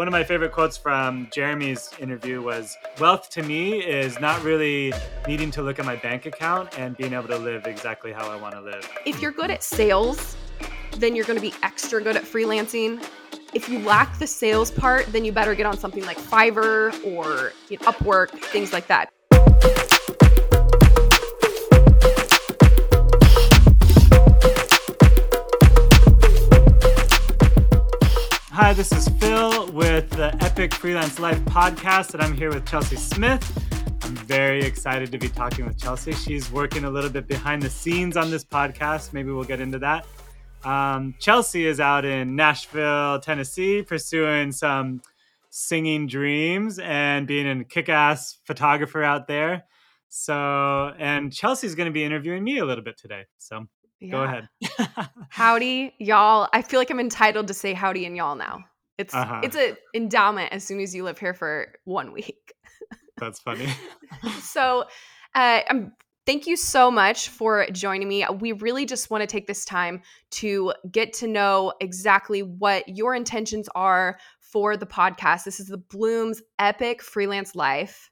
one of my favorite quotes from Jeremy's interview was Wealth to me is not really needing to look at my bank account and being able to live exactly how I want to live. If you're good at sales, then you're going to be extra good at freelancing. If you lack the sales part, then you better get on something like Fiverr or you know, Upwork, things like that. Hi, this is Phil with the Epic Freelance Life podcast, and I'm here with Chelsea Smith. I'm very excited to be talking with Chelsea. She's working a little bit behind the scenes on this podcast. Maybe we'll get into that. Um, Chelsea is out in Nashville, Tennessee, pursuing some singing dreams and being a kick ass photographer out there. So, and Chelsea's going to be interviewing me a little bit today. So, yeah. Go ahead. howdy, y'all. I feel like I'm entitled to say howdy and y'all now. It's uh-huh. it's an endowment as soon as you live here for one week. That's funny. so, uh, I'm thank you so much for joining me. We really just want to take this time to get to know exactly what your intentions are for the podcast. This is the Blooms Epic Freelance Life.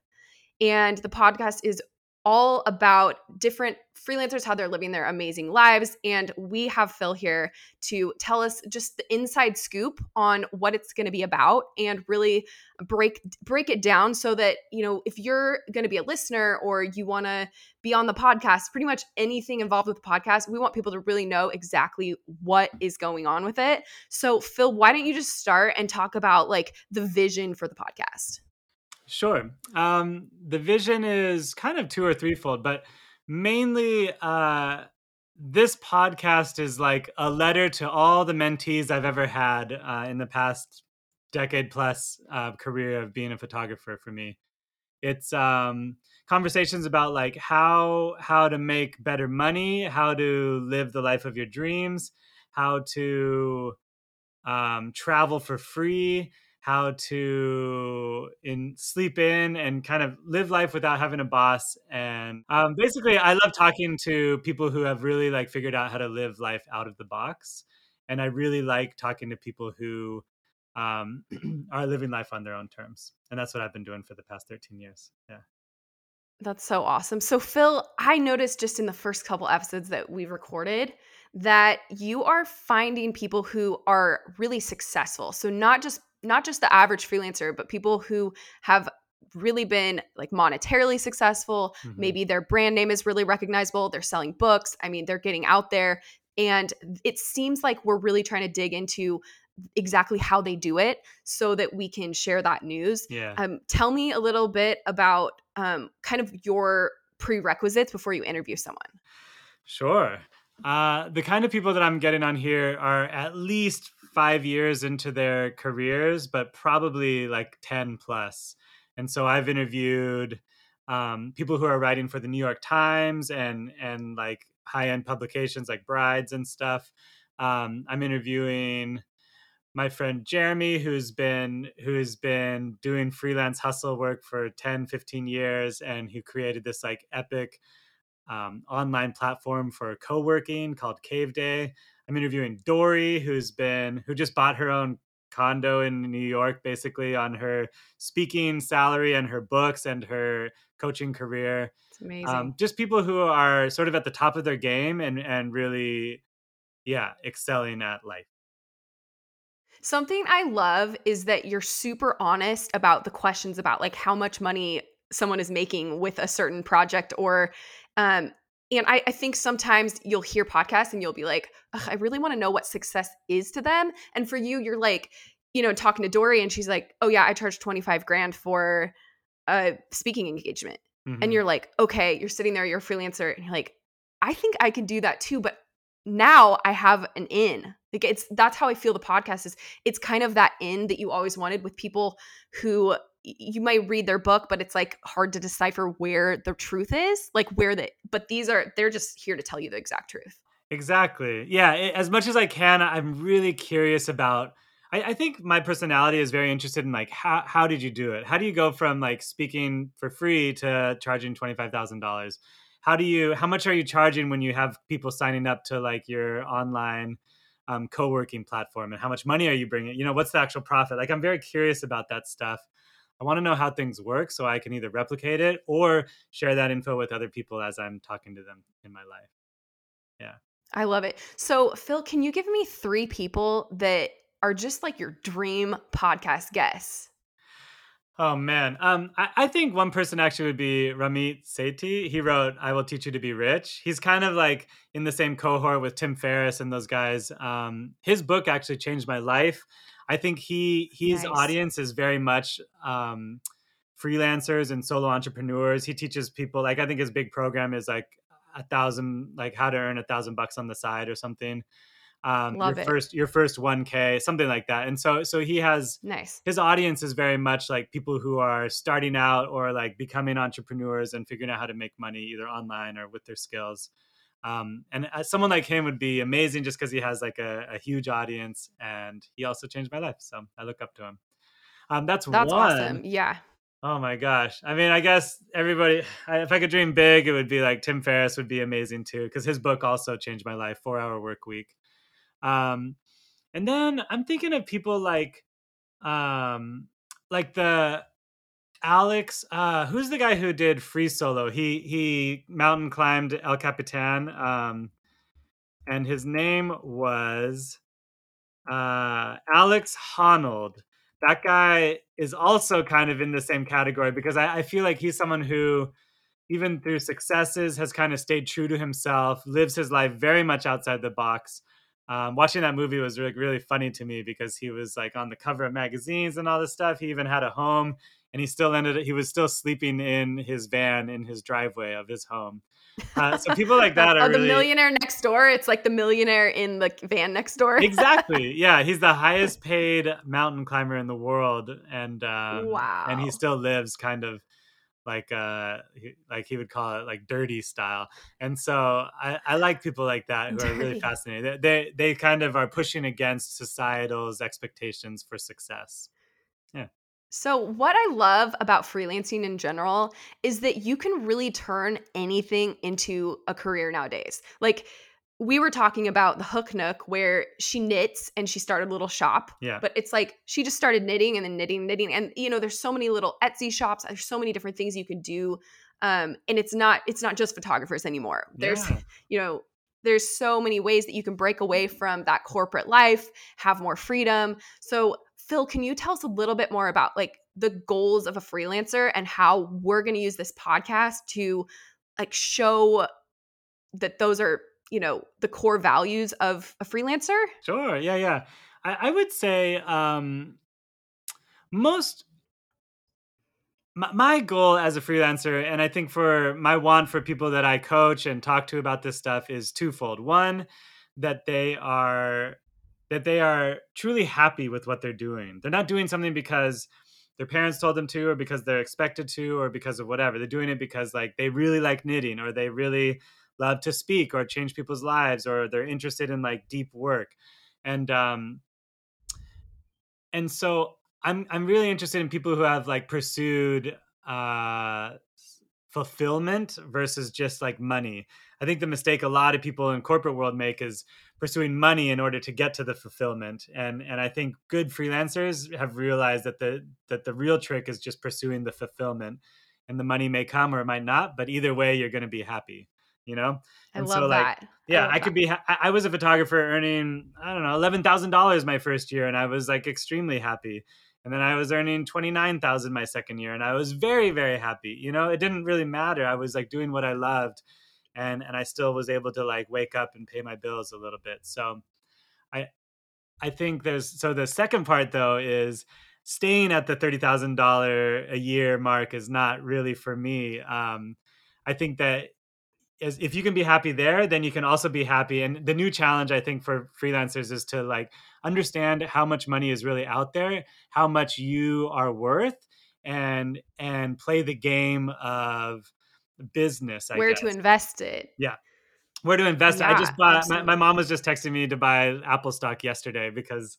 And the podcast is all about different freelancers, how they're living their amazing lives. And we have Phil here to tell us just the inside scoop on what it's going to be about and really break break it down so that, you know, if you're going to be a listener or you want to be on the podcast, pretty much anything involved with the podcast, we want people to really know exactly what is going on with it. So, Phil, why don't you just start and talk about like the vision for the podcast? Sure. Um, the vision is kind of two or threefold, but mainly uh, this podcast is like a letter to all the mentees I've ever had uh, in the past decade plus uh, career of being a photographer for me. It's um, conversations about like how how to make better money, how to live the life of your dreams, how to um, travel for free, how to in sleep in and kind of live life without having a boss and um, basically i love talking to people who have really like figured out how to live life out of the box and i really like talking to people who um, are living life on their own terms and that's what i've been doing for the past 13 years yeah that's so awesome. So, Phil, I noticed just in the first couple episodes that we recorded that you are finding people who are really successful. So, not just not just the average freelancer, but people who have really been like monetarily successful. Mm-hmm. Maybe their brand name is really recognizable. They're selling books. I mean, they're getting out there. And it seems like we're really trying to dig into exactly how they do it so that we can share that news. Yeah. Um, tell me a little bit about um, kind of your prerequisites before you interview someone. Sure. Uh, the kind of people that I'm getting on here are at least five years into their careers, but probably like 10 plus. And so I've interviewed um, people who are writing for the New York Times and and like high end publications like Brides and stuff. Um, I'm interviewing my friend Jeremy who's been who's been doing freelance hustle work for 10 15 years and who created this like epic um, online platform for co-working called Cave Day. I'm interviewing Dory, who's been who just bought her own condo in New York, basically on her speaking salary and her books and her coaching career. It's amazing. Um, just people who are sort of at the top of their game and and really, yeah, excelling at life. Something I love is that you're super honest about the questions about like how much money someone is making with a certain project or um, and I, I, think sometimes you'll hear podcasts and you'll be like, I really want to know what success is to them. And for you, you're like, you know, talking to Dory and she's like, oh, yeah, I charge 25 grand for a speaking engagement. Mm-hmm. And you're like, okay, you're sitting there, you're a freelancer. And you're like, I think I can do that too. But now I have an in. Like it's that's how I feel the podcast is. It's kind of that in that you always wanted with people who you might read their book but it's like hard to decipher where the truth is like where the but these are they're just here to tell you the exact truth. Exactly. Yeah as much as i can i'm really curious about I, I, think my personality is very interested in like how, how did you do it? How do you go from like speaking for free to charging $25000 how do you how much are you charging when you have people signing up to like your online um, co-working platform and how much money are you bringing you know what's the actual profit? Like i'm very curious about that stuff i want to know how things work so i can either replicate it or share that info with other people as i'm talking to them in my life yeah i love it so phil can you give me three people that are just like your dream podcast guests Oh man, um, I, I, think one person actually would be Ramit Sethi. He wrote "I Will Teach You to Be Rich." He's kind of like in the same cohort with Tim Ferriss and those guys. Um, his book actually changed my life. I think he his nice. audience is very much um, freelancers and solo entrepreneurs. He teaches people like I think his big program is like a thousand, like how to earn a thousand bucks on the side or something um Love your it. first your first 1k something like that and so so he has nice his audience is very much like people who are starting out or like becoming entrepreneurs and figuring out how to make money either online or with their skills um and uh, someone like him would be amazing just because he has like a, a, huge audience and he also changed my life so i look up to him um that's that's one. awesome yeah Oh my gosh. I mean, I guess everybody, if I could dream big, it would be like Tim Ferriss would be amazing too, because his book also changed my life, Four Hour Work Week. Um, and then I'm thinking of people like, um, like the Alex, uh, who's the guy who did Free Solo? He he mountain climbed El Capitan, um, and his name was uh, Alex Honnold. That guy is also kind of in the same category because I, I feel like he's someone who, even through successes, has kind of stayed true to himself, lives his life very much outside the box um, watching that movie was really, really funny to me because he was like on the cover of magazines and all this stuff. He even had a home, and he still ended. He was still sleeping in his van in his driveway of his home. Uh, so people like that are oh, the really... millionaire next door. It's like the millionaire in the van next door. exactly. Yeah, he's the highest paid mountain climber in the world, and um, wow, and he still lives kind of like uh he, like he would call it like dirty style and so i i like people like that who dirty. are really fascinated they they kind of are pushing against societal's expectations for success so, what I love about freelancing in general is that you can really turn anything into a career nowadays. Like, we were talking about the hook nook where she knits and she started a little shop yeah but it's like she just started knitting and then knitting knitting and you know there's so many little etsy shops there's so many different things you could do um and it's not it's not just photographers anymore there's yeah. you know there's so many ways that you can break away from that corporate life have more freedom so phil can you tell us a little bit more about like the goals of a freelancer and how we're going to use this podcast to like show that those are you know the core values of a freelancer? Sure yeah yeah. I, I would say um most my, goal as a freelancer and i think for my want for people that i coach and talk to about this stuff is twofold. One that they are that they are truly happy with what they're doing. They're not doing something because their parents told them to or because they're expected to or because of whatever. They're doing it because like they really like knitting or they really love to speak or change people's lives or they're interested in like deep work. And um and so i'm i'm really interested in people who have like pursued uh fulfillment versus just like money. I think the mistake a lot of people in corporate world make is pursuing money in order to get to the fulfillment and and i think good freelancers have realized that the that the real trick is just pursuing the fulfillment and the money may come or it might not but either way you're going to be happy you know? I and love so, like, that. Yeah, I, I could that. be, I was a photographer earning, I don't know, $11,000 my first year, and I was like extremely happy. And then I was earning 29,000 my second year, and I was very, very happy. You know, it didn't really matter. I was like doing what I loved. And, and I still was able to like wake up and pay my bills a little bit. So I, I think there's, so the second part though is, staying at the $30,000 a year mark is not really for me. Um, I think that as, if you can be happy there then you can also be happy and the new challenge i think for freelancers is to like understand how much money is really out there how much you are worth and and play the game of business I where guess. to invest it. Yeah. Where to invest yeah, it. I just bought my, my mom was just texting me to buy apple stock yesterday because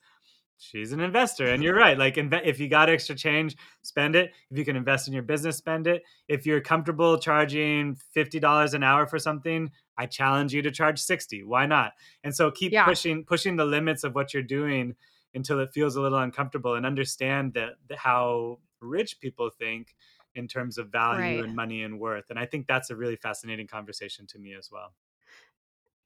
she's an investor and you're right like inve- if you got extra change spend it. If you can invest in your business spend it. If you're comfortable charging $50 an hour for something i challenge you to charge 60 why not? And so keep yeah. pushing pushing the limits of what you're doing until it feels a little uncomfortable and understand that, that how rich people think in terms of value right. and money and worth and i think that's a really fascinating conversation to me as well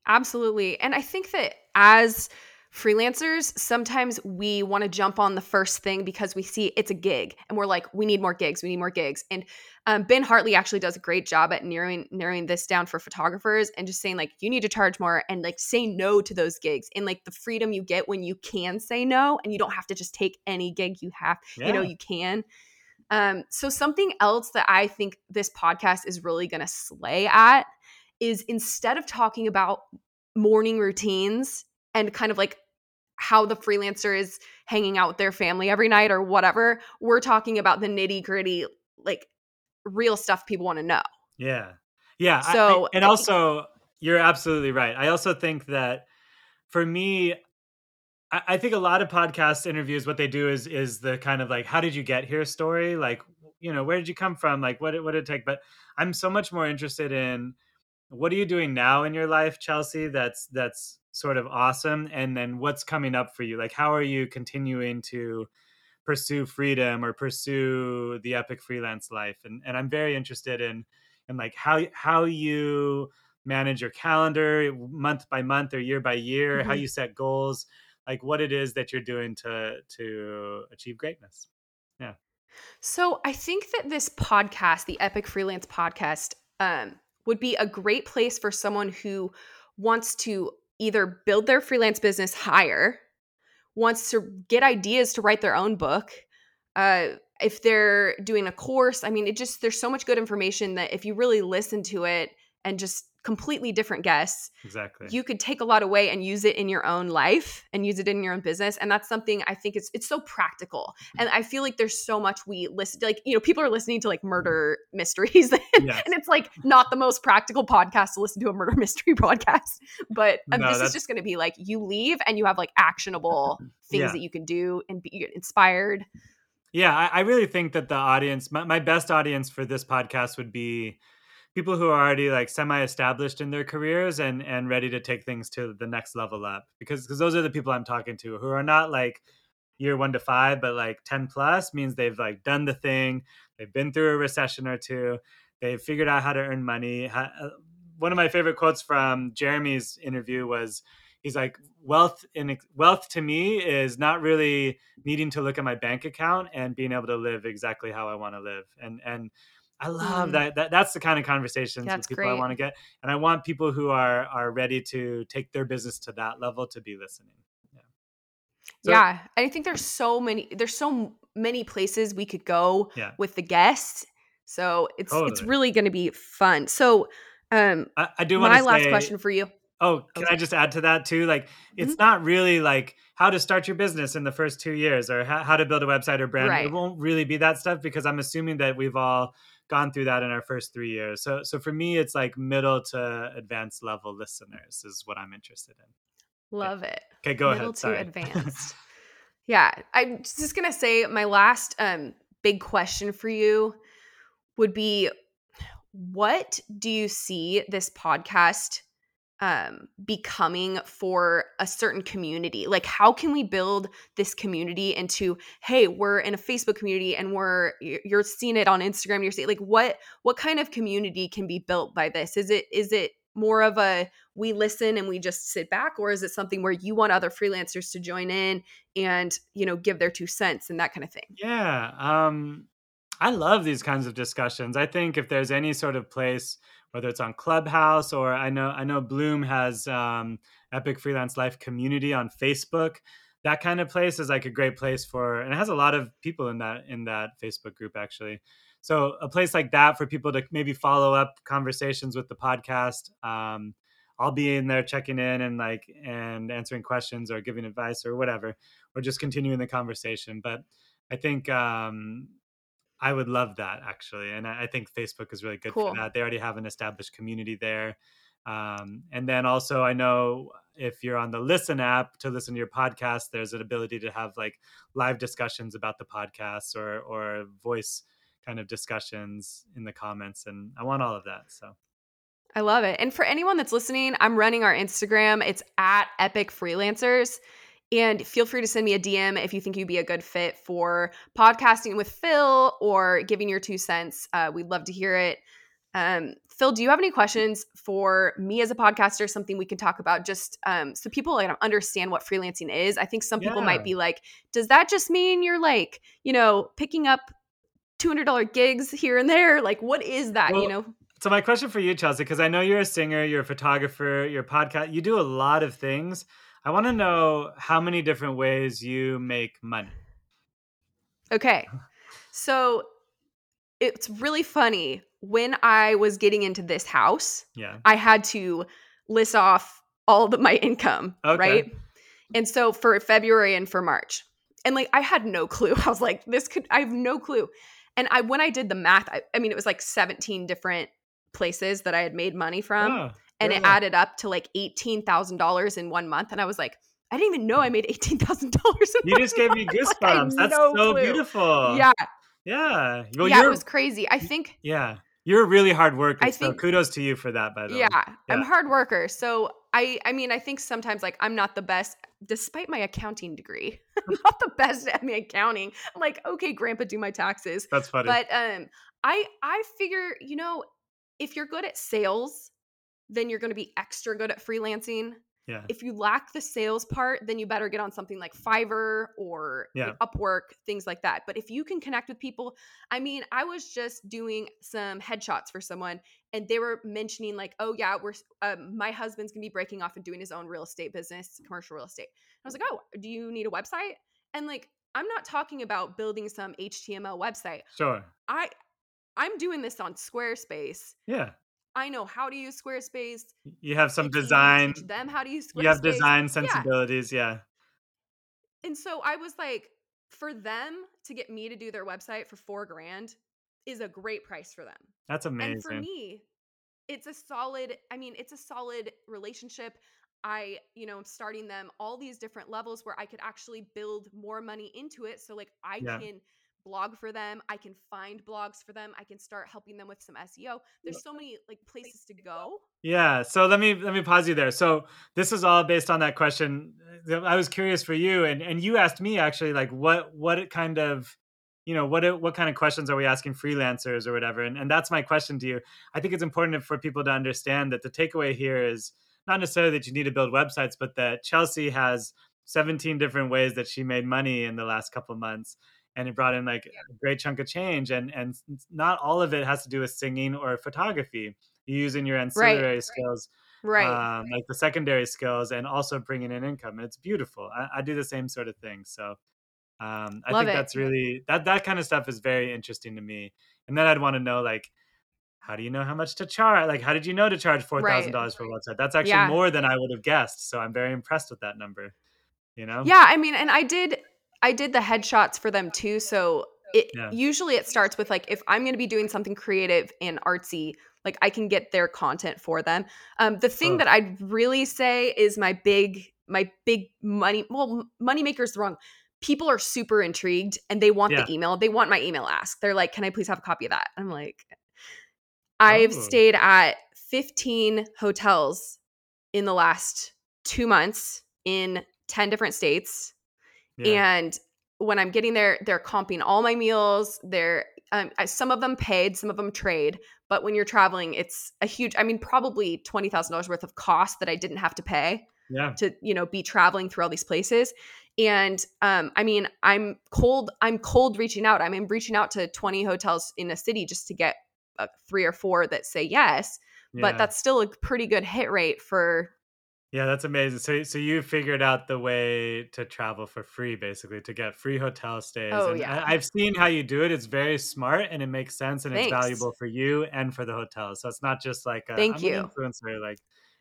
absolutely and i think that as freelancers, sometimes we want to jump on the first thing because we see it's a gig and we're like, we need more gigs, we need more gigs. And um, Ben Hartley actually does a great job at narrowing narrowing this down for photographers and just saying like you need to charge more and like say no to those gigs and like the freedom you get when you can say no and you don't have to just take any gig you have, yeah. you know, you can. Um, so something else that I think this podcast is really going to slay at is instead of talking about morning routines and kind of like how the freelancer is hanging out with their family every night or whatever. We're talking about the nitty gritty, like real stuff people want to know. Yeah. Yeah. So, I, and also, you're absolutely right. I also think that for me, I, think a lot of podcast interviews, what they do is is the kind of like, how did you get here story? Like, you know, where did you come from? Like, what what did it take? But I'm so much more interested in what are you doing now in your life, Chelsea? That's that's sort of awesome and then what's coming up for you like how are you continuing to pursue freedom or pursue the epic freelance life and and I'm very interested in in like how how you manage your calendar month by month or year by year mm-hmm. how you set goals like what it is that you're doing to to achieve greatness. Yeah. So i think that this podcast the epic freelance podcast um, would be a great place for someone who wants to either build their freelance business higher, wants to get ideas to write their own book, uh, if they're doing a course, I mean, it just, there's so much good information that if you really listen to it and just completely different guests. Exactly. You could take a lot away and use it in your own life and use it in your own business. And that's something I think it's it's so practical. And I feel like there's so much we listen like, you know, people are listening to like murder mysteries. and, yes. and it's like not the most practical podcast to listen to a murder mystery podcast. But um, no, this that's... is just gonna be like you leave and you have like actionable things yeah. that you can do and be inspired. Yeah, I, I really think that the audience, my, my best audience for this podcast would be people who are already like semi-established in their careers and and ready to take things to the next level up because because those are the people i'm talking to who are not like year one to five but like 10 plus means they've like done the thing they've been through a recession or two they've figured out how to earn money uh, one of my favorite quotes from jeremy's interview was he's like wealth in wealth to me is not really needing to look at my bank account and being able to live exactly how i want to live and and I love mm. that, that. That's the kind of conversations that's with people great. I want to get, and I want people who are are ready to take their business to that level to be listening. Yeah, so, yeah. I think there's so many. There's so many places we could go yeah. with the guests. So it's totally. it's really going to be fun. So, um, I, I do. My say, last question for you. Oh, can okay. I just add to that too? Like, it's mm-hmm. not really like how to start your business in the first two years or how, how to build a website or brand. Right. It won't really be that stuff because I'm assuming that we've all gone through that in our first three years. So so for me, it's like middle to advanced level listeners is what I'm interested in. Love it. Okay, go middle ahead. Sorry. to advanced. yeah, I'm just gonna say my last um, big question for you would be, what do you see this podcast um, becoming for a certain community? Like how can we build this community into hey we're in a facebook community and we're you're seeing it on instagram you're seeing like what what kind of community can be built by this? Is it is it more of a we listen and we just sit back or is it something where you want other freelancers to join in and you know give their two cents and that kind of thing? Yeah um i love these kinds of discussions. I think if there's any sort of place whether it's on Clubhouse or I know I know Bloom has um, Epic Freelance Life community on Facebook. That kind of place is like a great place for, and it has a lot of people in that in that Facebook group actually. So a place like that for people to maybe follow up conversations with the podcast. Um, I'll be in there checking in and like and answering questions or giving advice or whatever, or just continuing the conversation. But I think um, I would love that actually, and I, think Facebook is really good cool. for that. They already have an established community there, um, and then also I know if you're on the Listen app to listen to your podcast, there's an ability to have like live discussions about the podcast or or voice kind of discussions in the comments, and I want all of that. So. I love it. And for anyone that's listening, I'm running our Instagram. It's at Epic Freelancers. And feel free to send me a DM if you think you'd be a good fit for podcasting with Phil or giving your two cents. Uh, we'd love to hear it. Um, Phil, do you have any questions for me as a podcaster? Something we can talk about just um, so people like, understand what freelancing is. I think some people Yeah. might be like, does that just mean you're like, you know, picking up $200 gigs here and there? Like, what is that? you know? So my question for you, Chelsea, because I know you're a singer, you're a photographer, you're a podcast, you do a lot of things. I want to know how many different ways you make money. Okay. So it's really funny. When I was getting into this house, Yeah. I had to list off all of my income, Okay. right? And so for February and for March. And like I had no clue. I was like, this could I have no clue. And I when I did the math, I, I mean it was like 17 different places that I had made money from. And it added up to like $18,000 in one month. And I was like, I didn't even know I made $18,000 You just gave me month. Like, goosebumps. That's no so clue. beautiful. Yeah. Yeah. Well, yeah, it was crazy. I think yeah. You're a really hard worker. I so think- kudos to you for that, by the way. yeah, I'm a hard worker. So I I mean, I think sometimes like I'm not the best despite my accounting degree. I'm not the best at my accounting. I'm like, okay, grandpa, do my taxes. That's funny. But um I I figure, you know, if you're good at sales, then you're going to be extra good at freelancing. yeah. If you lack the sales part, then you better get on something like Fiverr or Yeah. Upwork, things like that. But if you can connect with people, I mean, I was just doing some headshots for someone and they were mentioning like, "Oh yeah, we're um, my husband's going to be breaking off and doing his own real estate business, commercial real estate." I was like, "Oh, do you need a website?" And like, I'm not talking about building some HTML website. Sure. I I'm doing this on Squarespace. Yeah. I know how to use Squarespace. You have some It's easy to design. them how to use Squarespace. You have design Yeah. sensibilities. Yeah. And so I was like, for them to get me to do their website for four grand is a great price for them. That's amazing. And for me, it's a solid, I mean, it's a solid relationship. I, you know, I'm starting them all these different levels where I could actually build more money into it. So like I Yeah. can blog for them, I can find blogs for them, I can start helping them with some SEO. There's so many like places to go. Yeah. So let me let me pause you there. So this is all based on that question. Uh, I was curious for you, and and you asked me actually, like what what kind of you know what what kind of questions are we asking freelancers or whatever, and and that's my question to you. I think it's important for people to understand that the takeaway here is not necessarily that you need to build websites, but that Chelsea has 17 different ways that she made money in the last couple months and it brought in like a great chunk of change and and not all of it has to do with singing or photography. You're using your ancillary skills Right. um, like the secondary skills and also bringing in income it's beautiful. I, I do the same sort of thing so um, i Love think it. that's really that that kind of stuff is very interesting to me and then i'd want to know like how do you know how much to charge like how did you know to charge $4000 for a website? That's actually Yeah. more than i would have guessed so i'm very impressed with that number you know? Yeah, I mean, and I did I did the headshots for them too. So it Yeah. usually it starts with like if I'm going to be doing something creative and artsy, like I can get their content for them. Um, the thing Oh. that I'd really say is my big my big money well money maker's wrong. People are super intrigued and they want Yeah. the email. They want my email ask. They're like, "Can I please have a copy of that?" I'm like, I've Oh. stayed at 15 hotels in the last 2 months in 10 different states. Yeah. And when I'm getting there, they're comping all my meals. They're um, I- some of them paid, some of them trade. But when you're traveling, it's a huge. I mean, probably twenty thousand dollars worth of cost that I didn't have to pay yeah to you know be traveling through all these places. And um, I mean, I'm cold. I'm cold reaching out. I'm reaching out to twenty hotels in a city just to get uh, three or four that say yes. But that's still a pretty good hit rate for Yeah, that's amazing. So, so you figured out the way to travel for free, basically, to get free hotel stays. Oh, and yeah. I, I've seen how you do it. It's very smart and it makes sense and Thanks. it's valuable for you and for the hotel. So it's not just like a, Thank I'm you. influencer. Like,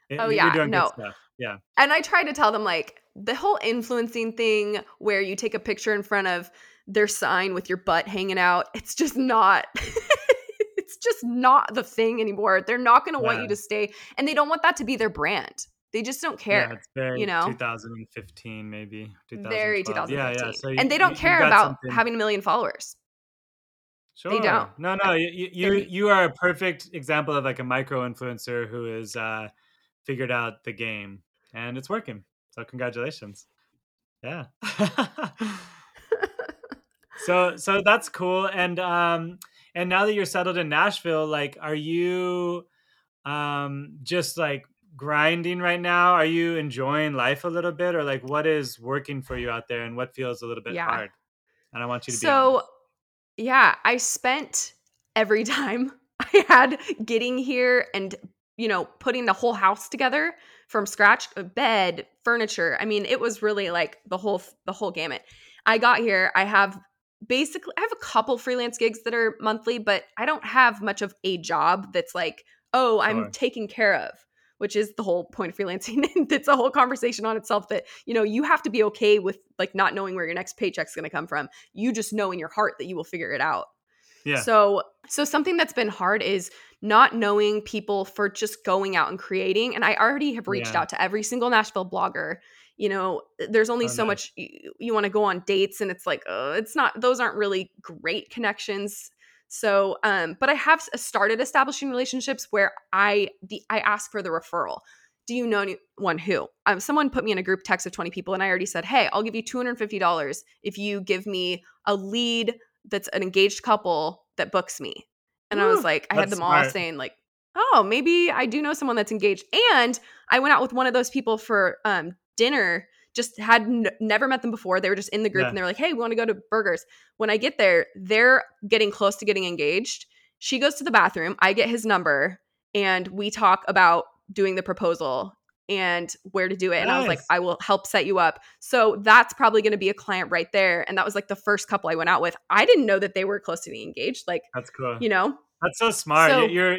it- Oh, you're yeah, doing no. Yeah, and I try to tell them like the whole influencing thing where you take a picture in front of their sign with your butt hanging out, it's just not it's just not the thing anymore. They're not going to want you to stay and they don't want that to be their brand. They just don't care. Yeah, it's very you know? 2015 maybe. Very 2012. Yeah, 2015. yeah. So you, and they don't you've care about something. having a million followers. Sure. They don't. No, no. You you you, you are a perfect example of like a micro influencer who has uh, figured out the game and it's working. So congratulations. Yeah. so so that's cool. And um and now that you're settled in Nashville, like are you um just like grinding right now? Are you enjoying life a little bit or like what is working for you out there and what feels a little bit Yeah. hard? And I want you to be So, yeah, I spent every time I had getting here and, you know, putting the whole house together from scratch, a bed, furniture. I mean, it was really like the whole the whole gamut. I got here, I have basically I have a couple freelance gigs that are monthly, but I don't have much of a job that's like, "Oh, I'm Sure. taken care of." Which is the whole point of freelancing. it's a whole conversation on itself that, you know, you have to be okay with like not knowing where your next paycheck's going to come from you just know in your heart that you will figure it out. Yeah. So so something that's been hard is not knowing people for just going out and creating. And I already have reached Yeah. out to every single Nashville blogger. You know, there's only Oh, so nice. much you, you want to go on dates, and it's like, uh, it's not. Those aren't really great connections. So, um, but I have started establishing relationships where I the I ask for the referral. Do you know anyone who? Um, someone put me in a group text of 20 people, and I already said, "Hey, I'll give you $250 if you give me a lead that's an engaged couple that books me." And I was like, I had them all smart. saying like, "Oh, maybe I do know someone that's engaged." And I went out with one of those people for um, dinner. Just had n- never met them before. They were just in the group, Yeah. and they were like, "Hey, we want to go to burgers." When I get there, they're getting close to getting engaged. She goes to the bathroom. I get his number, and we talk about doing the proposal and where to do it. And I was like, I will help set you up. So that's probably going to be a client right there. And that was like the first couple I went out with. I didn't know that they were close to being engaged. Like, That's cool. you know, That's so smart. So- You- you're,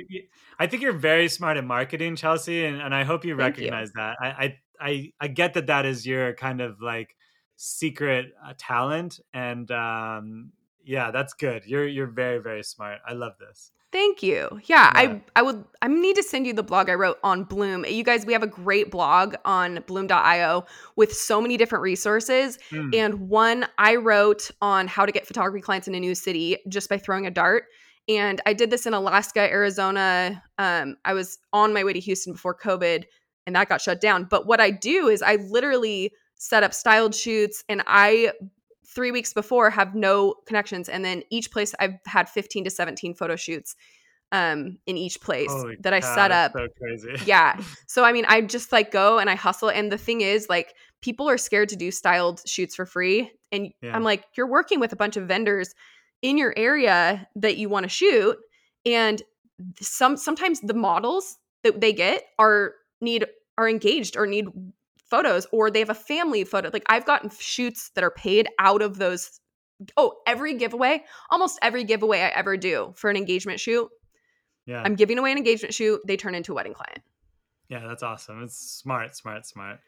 I think you're very smart at marketing, Chelsea, and, and I hope you Thank you. recognize that. I, I, I, I get that that is your kind of like secret uh, talent, and um, yeah, that's good. You're, you're very, very smart. I love this. Thank you. Yeah, Yeah. I I would I need to send you the blog I wrote on Bloom. You guys, we have a great blog on bloom.io with so many different resources. Mm, And one I wrote on how to get photography clients in a new city just by throwing a dart. And I did this in Alaska, Arizona. Um, I was on my way to Houston before COVID and that got shut down. But what I do is I literally set up styled shoots and I three weeks before have no connections. And then each place I've had 15 to 17 photo shoots um, in each place holy that I cow, set up So crazy. yeah. So I mean, I just like go and I hustle. And the thing is, like, people are scared to do styled shoots for free. And Yeah. I'm like, you're working with a bunch of vendors in your area that you want to shoot, and some sometimes the models that they get are need are engaged or need photos or they have a family photo. Like I've gotten shoots that are paid out of those. Oh, every giveaway, almost every giveaway I ever do for an engagement shoot, yeah. I'm giving away an engagement shoot. They turn into a wedding client. Yeah, that's awesome. It's smart, smart, smart.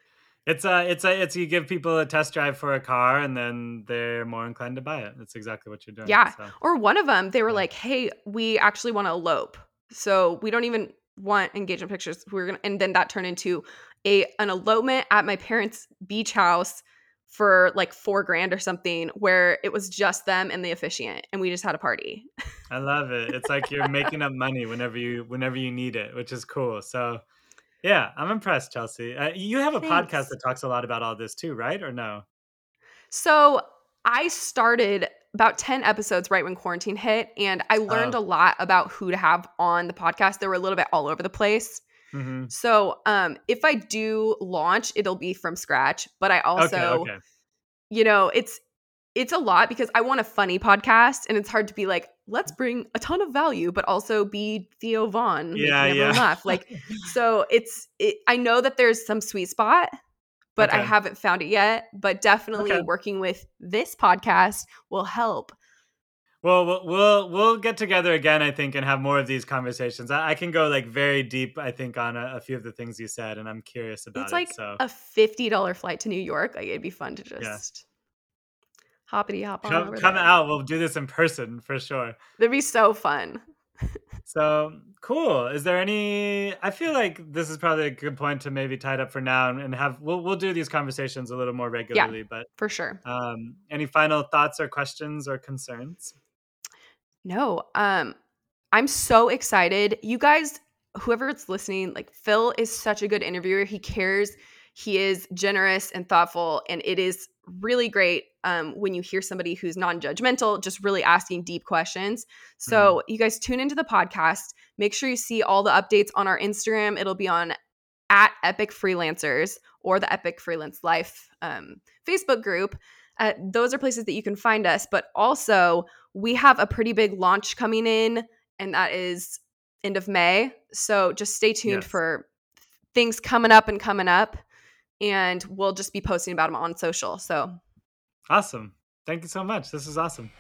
It's a, it's a, it's you give people a test drive for a car, and then they're more inclined to buy it. That's exactly what you're doing. Yeah. So, Or one of them, they were Yeah. like, "Hey, we actually want to elope, so we don't even want engagement pictures. We're gonna," and then that turned into a an elopement at my parents' beach house for like four grand or something, where it was just them and the officiant, and we just had a party. I love it. It's like you're making up money whenever you, whenever you need it, which is cool. So, yeah, I'm impressed, Chelsea. Uh, you have a podcast that talks a lot about all this too, right? Or no? So I started about 10 episodes right when quarantine hit, and I learned Oh. a lot about who to have on the podcast. They were a little bit all over the place. hmm So, um, if I do launch, it'll be from scratch. But I also, okay, okay. you know, it's it's a lot because I want a funny podcast, and it's hard to be like, let's bring a ton of value, but also be Theo Von, Yeah, yeah. laugh. Like, so it's it, I know that there's some sweet spot, but I haven't found it yet. But definitely Okay. working with this podcast will help. Well, we'll we'll we'll get together again, I think, and have more of these conversations. I, I can go like very deep, I think, on a, a few of the things you said, and I'm curious about it's it. like so a fifty dollar flight to New York. Like it'd be fun to just hoppity hop on come come out. We'll do this in person for sure. That'd be so fun. So Cool. Is there any? I feel like this is probably a good point to maybe tie it up for now and have we'll we'll do these conversations a little more regularly. Yeah, but for sure. Um, any final thoughts or questions or concerns? No. Um, I'm so excited. You guys, whoever is listening, like Phil is such a good interviewer. He cares. He is generous and thoughtful, and it is really great um, when you hear somebody who's non-judgmental just really asking deep questions. So mm. you guys tune into the podcast. Make sure you see all the updates on our instagram. It'll be on at epic freelancers or the epic freelance life um, facebook group. Uh, those are places that you can find us but also we have a pretty big launch coming in and that is end of may. So just stay tuned yes. for things coming up and coming up and we'll just be posting about them on social. So awesome. Thank you so much. This is awesome.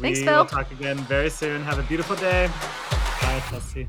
Thanks, we Phil. will talk again very soon. Have a beautiful day. Bye, Chelsea.